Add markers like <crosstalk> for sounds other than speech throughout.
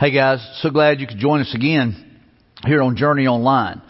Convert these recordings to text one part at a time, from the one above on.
Hey guys, so glad you could join us again here on Journey Online.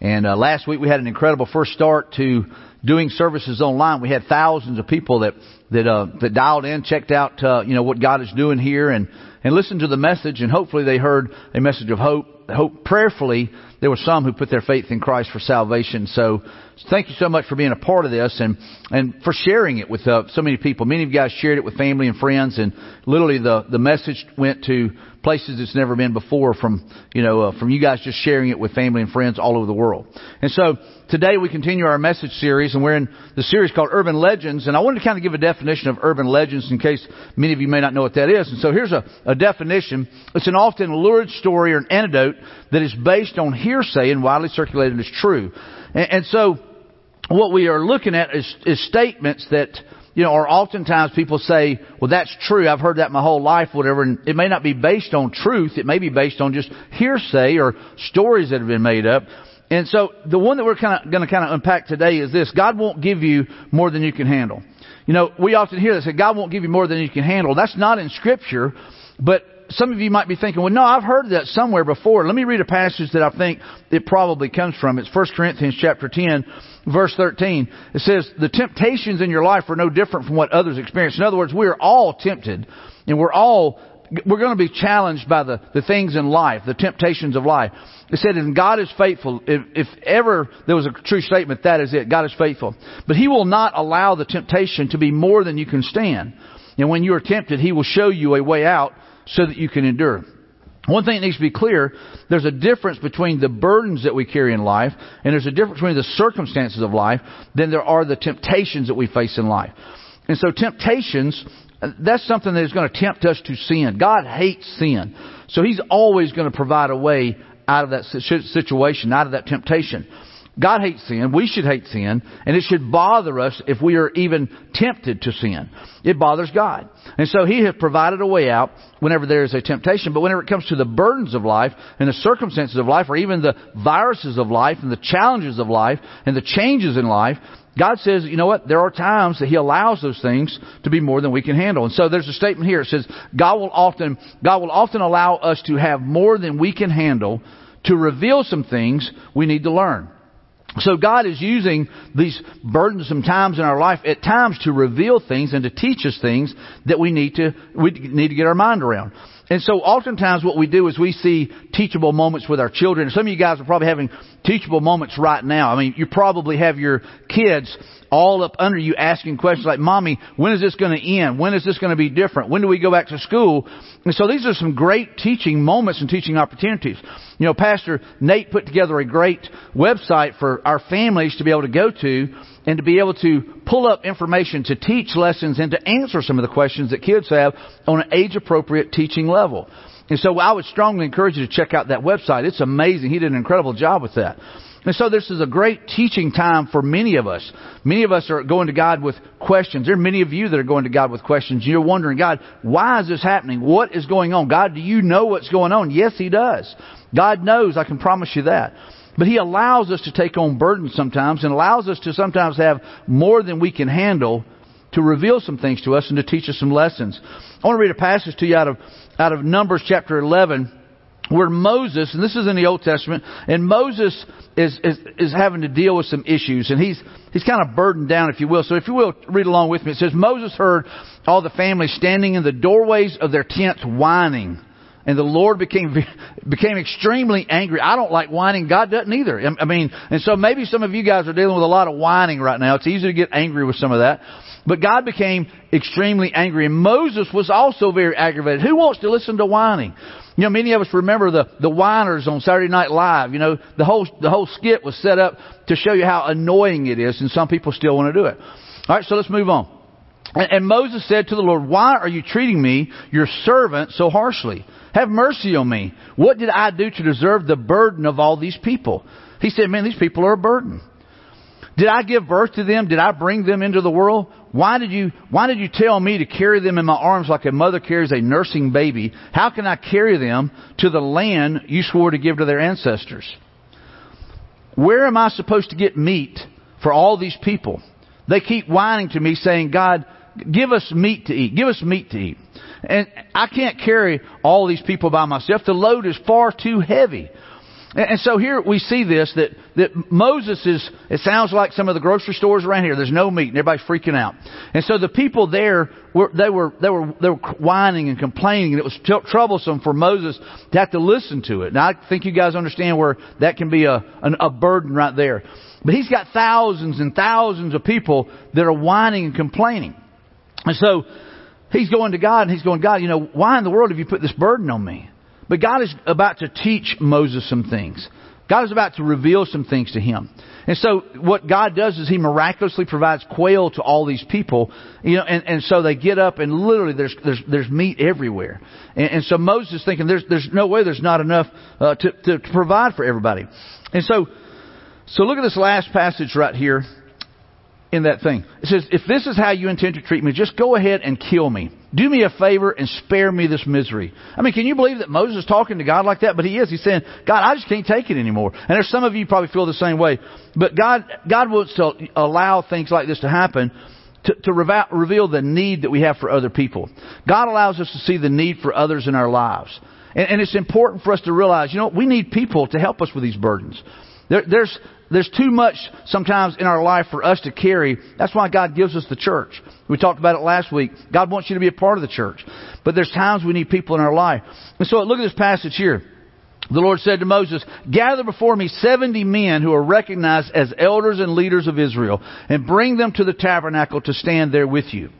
And uh, last week we had an incredible first start to doing services online. We had thousands of people that that uh, that dialed in, checked out uh, you know what God is doing here, and and listened to the message, and hopefully they heard a message of hope. Hope prayerfully there were some who put their faith in Christ for salvation. So thank you so much for being a part of this and and for sharing it with uh, so many people. Many of you guys shared it with family and friends, and literally the the message went to places it's never been before from you know uh, from you guys just sharing it with family and friends all over the world. And so today we continue our message series, and we're in the series called Urban Legends. And I wanted to kind of give a definition of urban legends in case many of you may not know what that is. And so here's a, a definition. It's an often lurid story or an anecdote that is based on hearsay and widely circulated as true. And, and so what we are looking at is, is statements that you know, or oftentimes people say, well, that's true. I've heard that my whole life, whatever. And it may not be based on truth. It may be based on just hearsay or stories that have been made up. And so the one that we're kind of going to kind of unpack today is this. God won't give you more than you can handle. You know, we often hear that say, God won't give you more than you can handle. That's not in scripture, but some of you might be thinking, well, no, I've heard that somewhere before. Let me read a passage that I think it probably comes from. It's 1 Corinthians chapter 10, verse 13. It says, the temptations in your life are no different from what others experience. In other words, we are all tempted and we're all, we're going to be challenged by the, the things in life, the temptations of life. It said, and God is faithful. If, if ever there was a true statement, that is it. God is faithful. But He will not allow the temptation to be more than you can stand. And when you are tempted, He will show you a way out so that you can endure. One thing that needs to be clear, there's a difference between the burdens that we carry in life, and there's a difference between the circumstances of life than there are the temptations that we face in life. And so temptations, that's something that is going to tempt us to sin. God hates sin. So He's always going to provide a way out of that situation, out of that temptation. God hates sin. We should hate sin. And it should bother us if we are even tempted to sin. It bothers God. And so He has provided a way out whenever there is a temptation. But whenever it comes to the burdens of life and the circumstances of life or even the viruses of life and the challenges of life and the changes in life, God says, you know what? There are times that He allows those things to be more than we can handle. And so there's a statement here. It says, God will often, God will often allow us to have more than we can handle to reveal some things we need to learn. So God is using these burdensome times in our life at times to reveal things and to teach us things that we need to, we need to get our mind around. And so oftentimes what we do is we see teachable moments with our children. Some of you guys are probably having teachable moments right now. I mean, you probably have your kids all up under you asking questions like, Mommy, when is this going to end? When is this going to be different? When do we go back to school? And so these are some great teaching moments and teaching opportunities. You know, Pastor Nate put together a great website for our families to be able to go to and to be able to pull up information to teach lessons and to answer some of the questions that kids have on an age appropriate teaching level. And so I would strongly encourage you to check out that website. It's amazing. He did an incredible job with that. And so this is a great teaching time for many of us. Many of us are going to God with questions. There are many of you that are going to God with questions. You're wondering, God, why is this happening? What is going on? God, do you know what's going on? Yes, He does. God knows. I can promise you that. But He allows us to take on burdens sometimes and allows us to sometimes have more than we can handle to reveal some things to us and to teach us some lessons. I want to read a passage to you out of, out of Numbers chapter 11 where Moses, and this is in the Old Testament, and Moses is, is, is having to deal with some issues, and he's, he's kind of burdened down, if you will. So if you will, read along with me. It says, Moses heard all the family standing in the doorways of their tents whining. And the Lord became <laughs> became extremely angry. I don't like whining. God doesn't either. I mean, and so maybe some of you guys are dealing with a lot of whining right now. It's easy to get angry with some of that. But God became extremely angry. And Moses was also very aggravated. Who wants to listen to whining? You know, many of us remember the, the whiners on Saturday Night Live. You know, the whole, the whole skit was set up to show you how annoying it is, and some people still want to do it. Alright, so let's move on. And, and Moses said to the Lord, Why are you treating me, your servant, so harshly? Have mercy on me. What did I do to deserve the burden of all these people? He said, Man, these people are a burden. Did I give birth to them? Did I bring them into the world? Why did you, why did you tell me to carry them in my arms like a mother carries a nursing baby? How can I carry them to the land you swore to give to their ancestors? Where am I supposed to get meat for all these people? They keep whining to me saying, God, give us meat to eat. Give us meat to eat. And I can't carry all these people by myself. The load is far too heavy. And so here we see this that, that Moses is, it sounds like some of the grocery stores around here, there's no meat and everybody's freaking out. And so the people there were, they were, they were, they were whining and complaining and it was t- troublesome for Moses to have to listen to it. Now I think you guys understand where that can be a, an, a burden right there. But he's got thousands and thousands of people that are whining and complaining. And so he's going to God and he's going, God, you know, why in the world have you put this burden on me? But God is about to teach Moses some things. God is about to reveal some things to him. And so what God does is He miraculously provides quail to all these people, you know, and, and so they get up and literally there's, there's, there's meat everywhere. And, and so Moses is thinking there's, there's no way there's not enough, uh, to, to, to provide for everybody. And so, so look at this last passage right here in that thing. It says, if this is how you intend to treat me, just go ahead and kill me. Do me a favor and spare me this misery. I mean, can you believe that Moses is talking to God like that? But he is. He's saying, God, I just can't take it anymore. And there's some of you probably feel the same way. But God, God wants to allow things like this to happen to, to reveal the need that we have for other people. God allows us to see the need for others in our lives. And, and it's important for us to realize, you know, we need people to help us with these burdens. There, there's, there's too much sometimes in our life for us to carry. That's why God gives us the church. We talked about it last week. God wants you to be a part of the church. But there's times we need people in our life. And so look at this passage here. The Lord said to Moses, Gather before me seventy men who are recognized as elders and leaders of Israel, and bring them to the tabernacle to stand there with you.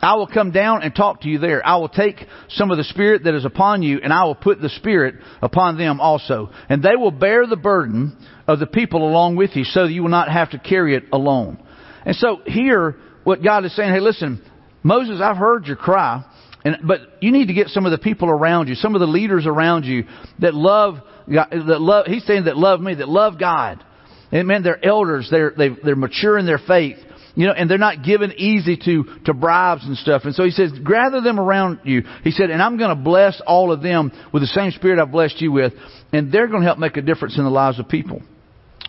I will come down and talk to you there. I will take some of the Spirit that is upon you, and I will put the Spirit upon them also. And they will bear the burden of the people along with you, so that you will not have to carry it alone. And so here, what God is saying, hey, listen, Moses, I've heard your cry, and, but you need to get some of the people around you, some of the leaders around you that love, God, that love, he's saying that love me, that love God. And man, they're elders, they're, they're mature in their faith you know, and they're not given easy to, to bribes and stuff. And so he says, gather them around you. He said, and I'm going to bless all of them with the same spirit I've blessed you with, and they're going to help make a difference in the lives of people.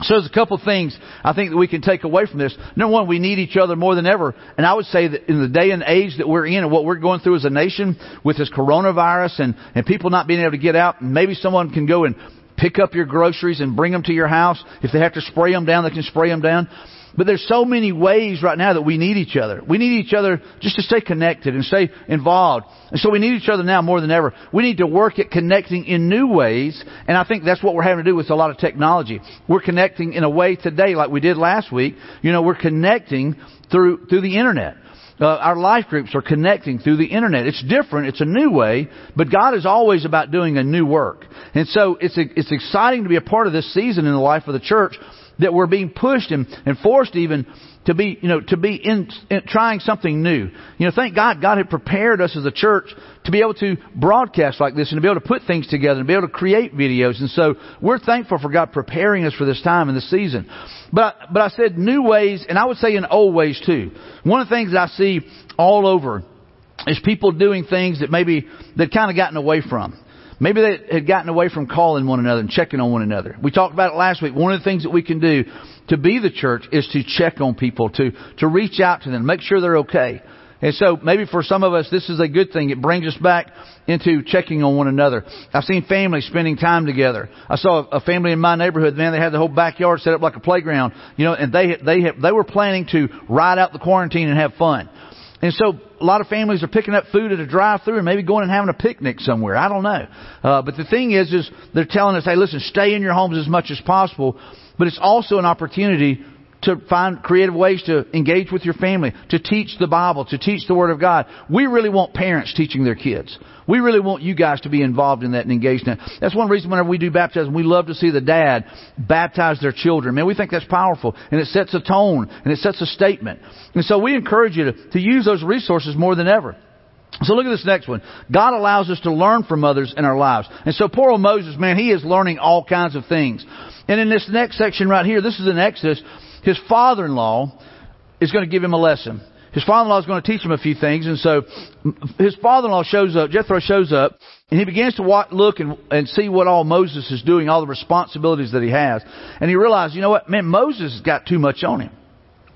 So there's a couple of things I think that we can take away from this. Number one, we need each other more than ever. And I would say that in the day and age that we're in and what we're going through as a nation with this coronavirus and, and people not being able to get out, maybe someone can go and pick up your groceries and bring them to your house. If they have to spray them down, they can spray them down. But there's so many ways right now that we need each other. We need each other just to stay connected and stay involved. And so we need each other now more than ever. We need to work at connecting in new ways. And I think that's what we're having to do with a lot of technology. We're connecting in a way today like we did last week. You know, we're connecting through, through the internet. Uh, our life groups are connecting through the internet. It's different. It's a new way, but God is always about doing a new work. And so it's, it's exciting to be a part of this season in the life of the church that we're being pushed and, and forced even to be, you know, to be in, in, trying something new. You know, thank God God had prepared us as a church to be able to broadcast like this and to be able to put things together and be able to create videos. And so we're thankful for God preparing us for this time and this season. But, but I said new ways, and I would say in old ways too. One of the things that I see all over is people doing things that maybe they've kind of gotten away from. Maybe they had gotten away from calling one another and checking on one another. We talked about it last week. One of the things that we can do to be the church is to check on people, to, to reach out to them, make sure they're okay. And so maybe for some of us, this is a good thing. It brings us back into checking on one another. I've seen families spending time together. I saw a family in my neighborhood, man, they had the whole backyard set up like a playground, you know, and they, they, they were planning to ride out the quarantine and have fun. And so a lot of families are picking up food at a drive-through and maybe going and having a picnic somewhere. I don't know. Uh, but the thing is, is they're telling us, hey, listen, stay in your homes as much as possible. But it's also an opportunity to find creative ways to engage with your family, to teach the Bible, to teach the Word of God. We really want parents teaching their kids. We really want you guys to be involved in that and engaged in that. That's one reason whenever we do baptism, we love to see the dad baptize their children. Man, we think that's powerful. And it sets a tone and it sets a statement. And so we encourage you to, to use those resources more than ever. So look at this next one. God allows us to learn from others in our lives. And so poor old Moses, man, he is learning all kinds of things. And in this next section right here, this is in Exodus, his father-in-law is going to give him a lesson. His father-in-law is going to teach him a few things, and so his father-in-law shows up. Jethro shows up, and he begins to walk, look and, and see what all Moses is doing, all the responsibilities that he has, and he realizes, you know what, man, Moses has got too much on him.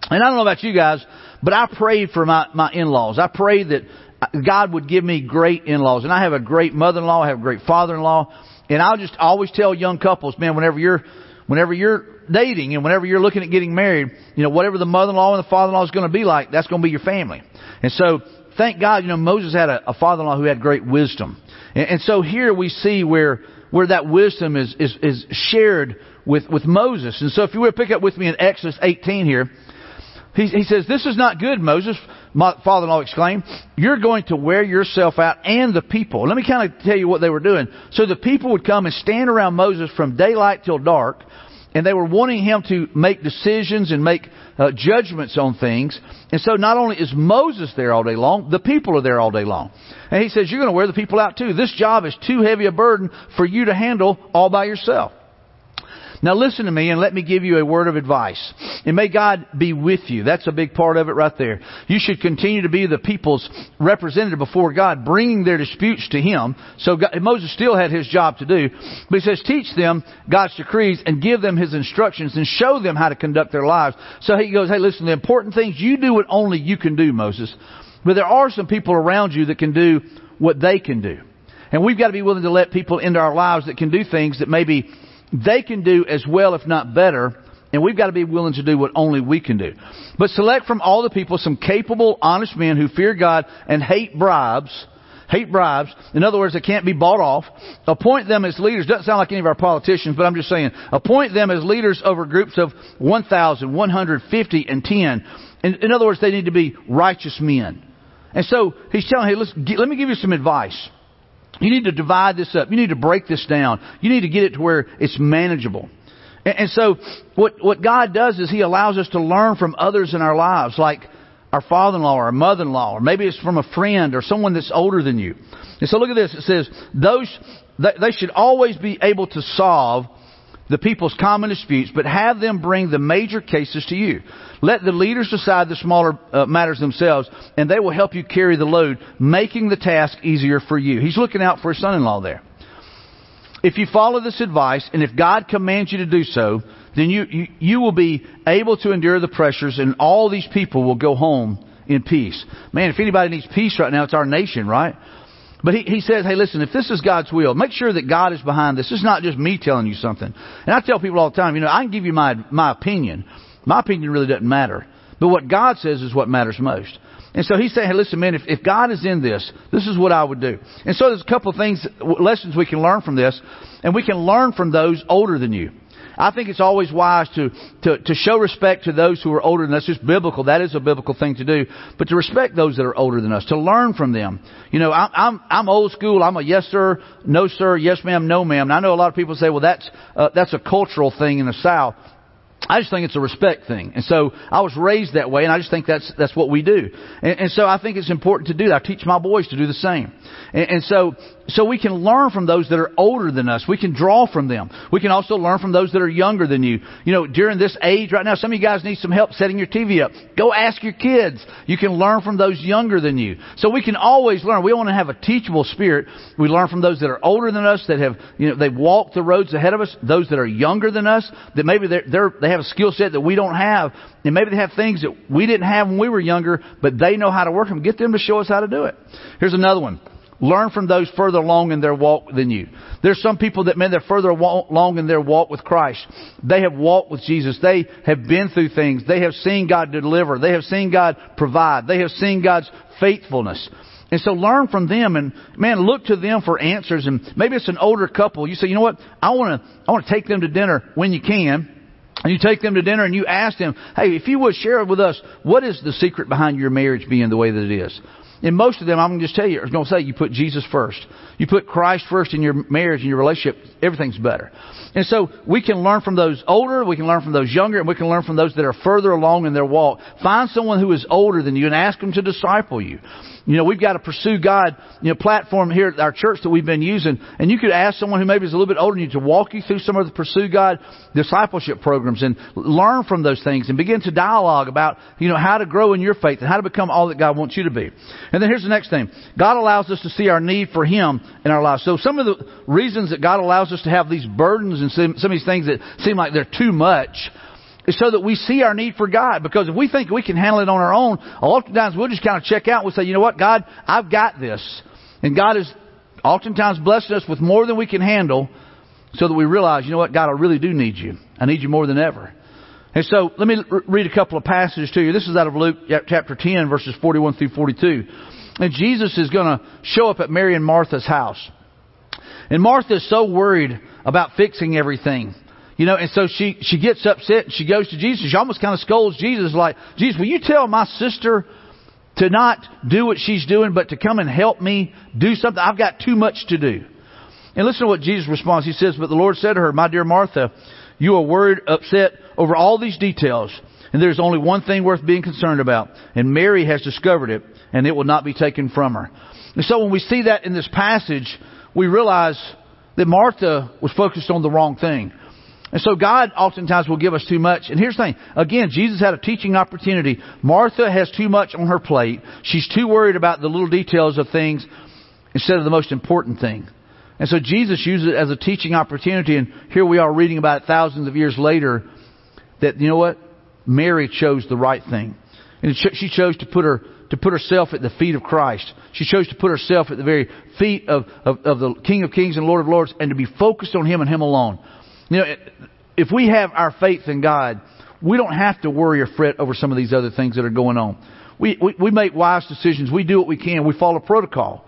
And I don't know about you guys, but I prayed for my, my in-laws. I prayed that uh, God would give me great in-laws. And I have a great mother-in-law. I have a great father-in-law. And I'll just always tell young couples, man, whenever you're, whenever you're dating and whenever you're looking at getting married, you know, whatever the mother-in-law and the father-in-law is going to be like, that's going to be your family. And so, thank God, you know, Moses had a, a father-in-law who had great wisdom. And, and so here we see where, where that wisdom is, is, is shared with, with Moses. And so if you would pick up with me in Exodus 18 here, he, he says, This is not good, Moses. My father in law exclaimed, You're going to wear yourself out and the people. Let me kind of tell you what they were doing. So the people would come and stand around Moses from daylight till dark, and they were wanting him to make decisions and make uh, judgments on things. And so not only is Moses there all day long, the people are there all day long. And he says, You're going to wear the people out too. This job is too heavy a burden for you to handle all by yourself. Now listen to me and let me give you a word of advice. And may God be with you. That's a big part of it right there. You should continue to be the people's representative before God, bringing their disputes to Him. So God, Moses still had his job to do. But he says, teach them God's decrees and give them His instructions and show them how to conduct their lives. So he goes, hey listen, the important things, you do what only you can do, Moses. But there are some people around you that can do what they can do. And we've got to be willing to let people into our lives that can do things that maybe they can do as well, if not better, and we've got to be willing to do what only we can do. But select from all the people some capable, honest men who fear God and hate bribes. Hate bribes. In other words, they can't be bought off. Appoint them as leaders. Doesn't sound like any of our politicians, but I'm just saying. Appoint them as leaders over groups of 1,000, 150, and 10. In, in other words, they need to be righteous men. And so he's telling, hey, listen, let me give you some advice. You need to divide this up. You need to break this down. You need to get it to where it's manageable. And, and so what, what God does is He allows us to learn from others in our lives, like our father-in-law or our mother-in-law, or maybe it's from a friend or someone that's older than you. And so look at this. It says, those, they should always be able to solve the people's common disputes, but have them bring the major cases to you. Let the leaders decide the smaller uh, matters themselves, and they will help you carry the load, making the task easier for you. He's looking out for his son-in-law there. If you follow this advice, and if God commands you to do so, then you, you, you will be able to endure the pressures, and all these people will go home in peace. Man, if anybody needs peace right now, it's our nation, right? But he, he says, hey, listen, if this is God's will, make sure that God is behind this. This is not just me telling you something. And I tell people all the time, you know, I can give you my, my opinion. My opinion really doesn't matter. But what God says is what matters most. And so he's saying, hey, listen, man, if, if God is in this, this is what I would do. And so there's a couple of things, lessons we can learn from this. And we can learn from those older than you. I think it's always wise to, to, to show respect to those who are older than us. Just biblical. That is a biblical thing to do. But to respect those that are older than us, to learn from them. You know, I'm, I'm, I'm old school. I'm a yes sir, no sir, yes ma'am, no ma'am. And I know a lot of people say, well, that's, uh, that's a cultural thing in the South. I just think it's a respect thing. And so I was raised that way and I just think that's, that's what we do. And, and so I think it's important to do that. I teach my boys to do the same. And, and so so we can learn from those that are older than us. We can draw from them. We can also learn from those that are younger than you. You know, during this age right now, some of you guys need some help setting your TV up. Go ask your kids. You can learn from those younger than you. So we can always learn. We want to have a teachable spirit. We learn from those that are older than us, that have, you know, they've walked the roads ahead of us. Those that are younger than us, that maybe they're, they're they have a skill set that we don't have. And maybe they have things that we didn't have when we were younger, but they know how to work them. Get them to show us how to do it. Here's another one. Learn from those further along in their walk than you. There's some people that, man, they're further along in their walk with Christ. They have walked with Jesus. They have been through things. They have seen God deliver. They have seen God provide. They have seen God's faithfulness. And so learn from them and man, look to them for answers. And maybe it's an older couple. You say, you know what? I want to, I want to take them to dinner when you can. And you take them to dinner and you ask them, hey, if you would share with us, what is the secret behind your marriage being the way that it is? And most of them, I'm going to just tell you, are going to say you put Jesus first. You put Christ first in your marriage and your relationship, everything's better. And so we can learn from those older, we can learn from those younger, and we can learn from those that are further along in their walk. Find someone who is older than you and ask them to disciple you. You know, we've got a Pursue God, you know, platform here at our church that we've been using. And you could ask someone who maybe is a little bit older than you to walk you through some of the Pursue God discipleship programs and learn from those things and begin to dialogue about, you know, how to grow in your faith and how to become all that God wants you to be. And then here's the next thing. God allows us to see our need for Him in our lives. So some of the reasons that God allows us to have these burdens and some, some of these things that seem like they're too much is so that we see our need for God. Because if we think we can handle it on our own, oftentimes we'll just kind of check out and we'll say, you know what, God, I've got this. And God is oftentimes blessing us with more than we can handle so that we realize, you know what, God, I really do need you. I need you more than ever. And so let me read a couple of passages to you. This is out of Luke chapter 10 verses 41 through 42. And Jesus is going to show up at Mary and Martha's house. And Martha is so worried about fixing everything. You know, and so she, she gets upset and she goes to Jesus. She almost kind of scolds Jesus like, Jesus, will you tell my sister to not do what she's doing, but to come and help me do something? I've got too much to do. And listen to what Jesus responds. He says, But the Lord said to her, My dear Martha, you are worried, upset over all these details, and there's only one thing worth being concerned about. And Mary has discovered it, and it will not be taken from her. And so when we see that in this passage, we realize that Martha was focused on the wrong thing. And so God oftentimes will give us too much. And here's the thing. Again, Jesus had a teaching opportunity. Martha has too much on her plate. She's too worried about the little details of things instead of the most important thing. And so Jesus used it as a teaching opportunity. And here we are reading about it thousands of years later that, you know what? Mary chose the right thing. And she chose to put her to put herself at the feet of Christ. She chose to put herself at the very feet of, of, of, the King of Kings and Lord of Lords and to be focused on Him and Him alone. You know, if we have our faith in God, we don't have to worry or fret over some of these other things that are going on. We, we, we make wise decisions. We do what we can. We follow protocol.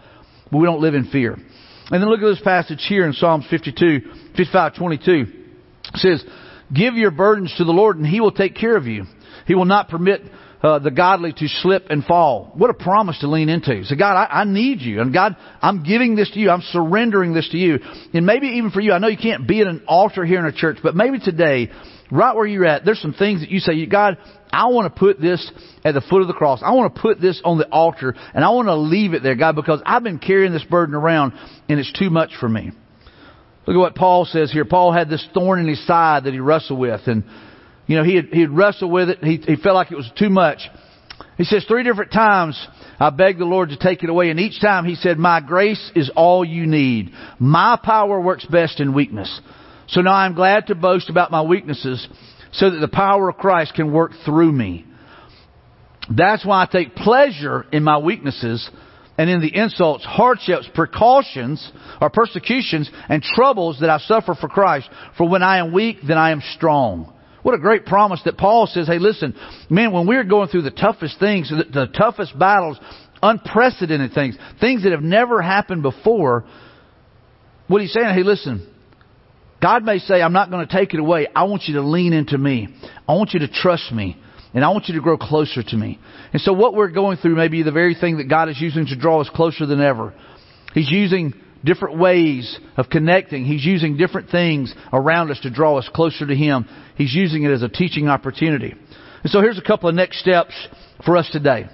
But we don't live in fear. And then look at this passage here in Psalms 52, 55, 22. It says, Give your burdens to the Lord and He will take care of you. He will not permit uh, the godly to slip and fall. What a promise to lean into. So God, I, I need you. And God, I'm giving this to you. I'm surrendering this to you. And maybe even for you, I know you can't be at an altar here in a church, but maybe today, right where you're at, there's some things that you say, God, I want to put this at the foot of the cross. I want to put this on the altar and I want to leave it there, God, because I've been carrying this burden around and it's too much for me. Look at what Paul says here. Paul had this thorn in his side that he wrestled with and you know, he had, he had wrestled with it. He, he felt like it was too much. He says three different times, I begged the Lord to take it away. And each time he said, my grace is all you need. My power works best in weakness. So now I'm glad to boast about my weaknesses so that the power of Christ can work through me. That's why I take pleasure in my weaknesses and in the insults, hardships, precautions, or persecutions and troubles that I suffer for Christ. For when I am weak, then I am strong. What a great promise that Paul says, hey, listen, man, when we're going through the toughest things, the, the toughest battles, unprecedented things, things that have never happened before, what he's saying, hey, listen, God may say, I'm not going to take it away. I want you to lean into me. I want you to trust me. And I want you to grow closer to me. And so what we're going through may be the very thing that God is using to draw us closer than ever. He's using different ways of connecting. He's using different things around us to draw us closer to Him. He's using it as a teaching opportunity. And so here's a couple of next steps for us today.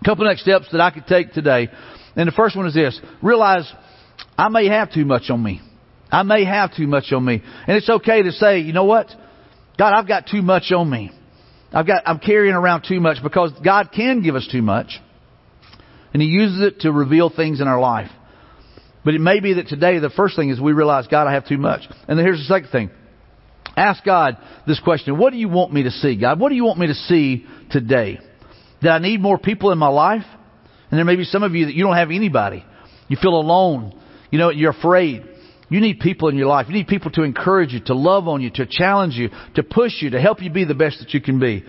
A couple of next steps that I could take today. And the first one is this. Realize I may have too much on me. I may have too much on me. And it's okay to say, you know what? God, I've got too much on me. I've got, I'm carrying around too much because God can give us too much. And He uses it to reveal things in our life. But it may be that today the first thing is we realize, God, I have too much. And then here's the second thing. Ask God this question. What do you want me to see, God? What do you want me to see today? That I need more people in my life? And there may be some of you that you don't have anybody. You feel alone. You know, you're afraid. You need people in your life. You need people to encourage you, to love on you, to challenge you, to push you, to help you be the best that you can be.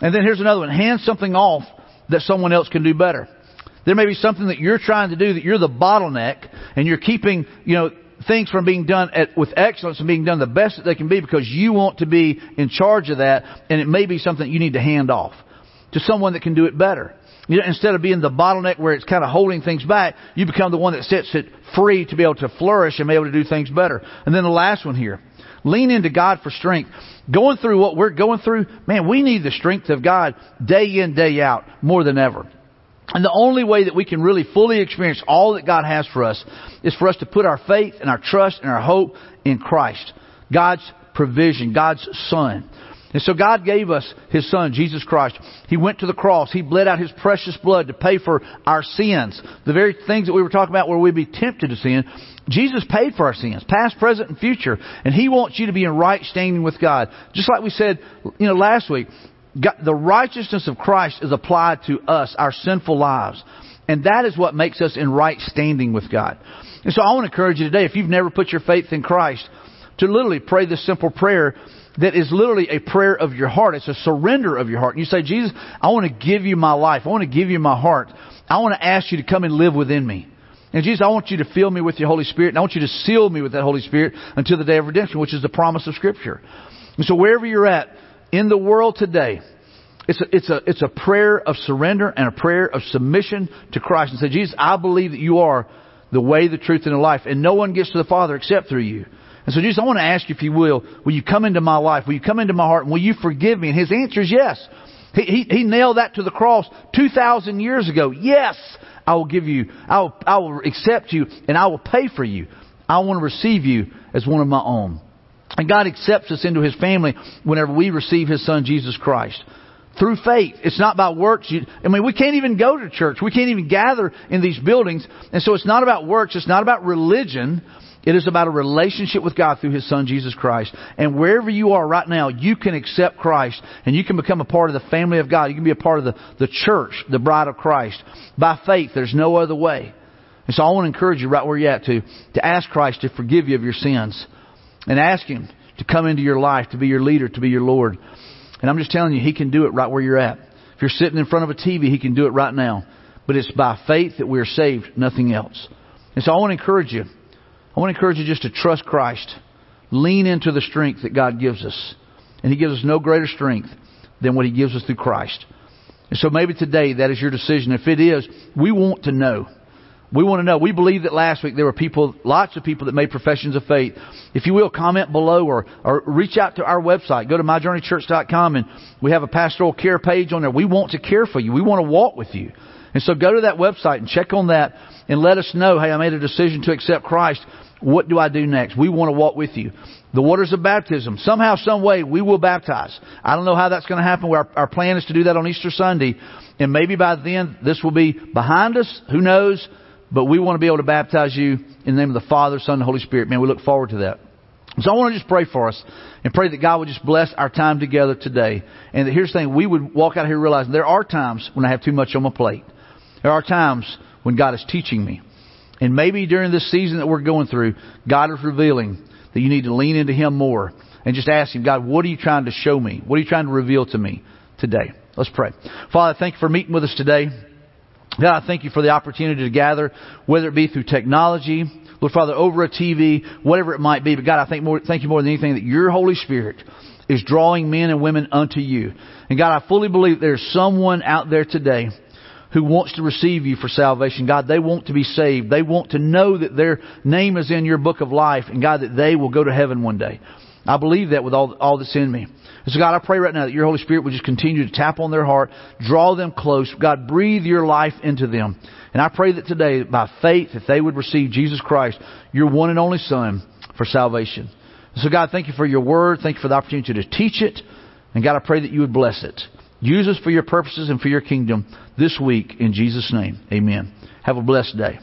And then here's another one. Hand something off that someone else can do better. There may be something that you're trying to do that you're the bottleneck and you're keeping, you know, things from being done at, with excellence and being done the best that they can be because you want to be in charge of that and it may be something you need to hand off to someone that can do it better. You know, instead of being the bottleneck where it's kind of holding things back, you become the one that sets it free to be able to flourish and be able to do things better. And then the last one here. Lean into God for strength. Going through what we're going through, man, we need the strength of God day in, day out more than ever. And the only way that we can really fully experience all that God has for us is for us to put our faith and our trust and our hope in Christ. God's provision, God's Son. And so God gave us His Son, Jesus Christ. He went to the cross. He bled out His precious blood to pay for our sins. The very things that we were talking about where we'd be tempted to sin, Jesus paid for our sins, past, present, and future. And He wants you to be in right standing with God. Just like we said, you know, last week, God, the righteousness of Christ is applied to us, our sinful lives. And that is what makes us in right standing with God. And so I want to encourage you today, if you've never put your faith in Christ, to literally pray this simple prayer that is literally a prayer of your heart. It's a surrender of your heart. And you say, Jesus, I want to give you my life. I want to give you my heart. I want to ask you to come and live within me. And Jesus, I want you to fill me with your Holy Spirit, and I want you to seal me with that Holy Spirit until the day of redemption, which is the promise of Scripture. And so wherever you're at in the world today, it's a, it's a, it's a prayer of surrender and a prayer of submission to Christ. And say, Jesus, I believe that you are the way, the truth, and the life, and no one gets to the Father except through you. And so, Jesus, I want to ask you, if you will, will you come into my life? Will you come into my heart? And will you forgive me? And his answer is yes. He, he, he nailed that to the cross 2,000 years ago. Yes, I will give you, I will, I will accept you, and I will pay for you. I want to receive you as one of my own. And God accepts us into His family whenever we receive His Son, Jesus Christ. Through faith. It's not about works. You, I mean, we can't even go to church. We can't even gather in these buildings. And so it's not about works. It's not about religion. It is about a relationship with God through His Son, Jesus Christ. And wherever you are right now, you can accept Christ and you can become a part of the family of God. You can be a part of the, the church, the bride of Christ. By faith, there's no other way. And so I want to encourage you right where you're at to, to ask Christ to forgive you of your sins. And ask Him to come into your life, to be your leader, to be your Lord. And I'm just telling you, He can do it right where you're at. If you're sitting in front of a TV, He can do it right now. But it's by faith that we are saved, nothing else. And so I want to encourage you. I want to encourage you just to trust Christ. Lean into the strength that God gives us. And He gives us no greater strength than what He gives us through Christ. And so maybe today that is your decision. If it is, we want to know. We want to know. We believe that last week there were people, lots of people that made professions of faith. If you will, comment below or, or reach out to our website. Go to myjourneychurch.com and we have a pastoral care page on there. We want to care for you. We want to walk with you. And so go to that website and check on that and let us know, hey, I made a decision to accept Christ. What do I do next? We want to walk with you. The waters of baptism. Somehow, some way, we will baptize. I don't know how that's going to happen. Our, our plan is to do that on Easter Sunday. And maybe by then, this will be behind us. Who knows? But we want to be able to baptize you in the name of the Father, Son, and Holy Spirit. Man, we look forward to that. So I want to just pray for us and pray that God would just bless our time together today. And here's the thing, we would walk out here realizing there are times when I have too much on my plate. There are times when God is teaching me. And maybe during this season that we're going through, God is revealing that you need to lean into Him more and just ask Him, God, what are you trying to show me? What are you trying to reveal to me today? Let's pray. Father, thank you for meeting with us today. God, I thank you for the opportunity to gather, whether it be through technology, Lord Father, over a TV, whatever it might be. But God, I thank, more, thank you more than anything that your Holy Spirit is drawing men and women unto you. And God, I fully believe there's someone out there today who wants to receive you for salvation. God, they want to be saved. They want to know that their name is in your book of life and God, that they will go to heaven one day. I believe that with all, all that's in me. So God, I pray right now that your Holy Spirit would just continue to tap on their heart, draw them close. God, breathe your life into them. And I pray that today, by faith, that they would receive Jesus Christ, your one and only Son, for salvation. So God, thank you for your word. Thank you for the opportunity to teach it. And God, I pray that you would bless it. Use us for your purposes and for your kingdom this week in Jesus' name. Amen. Have a blessed day.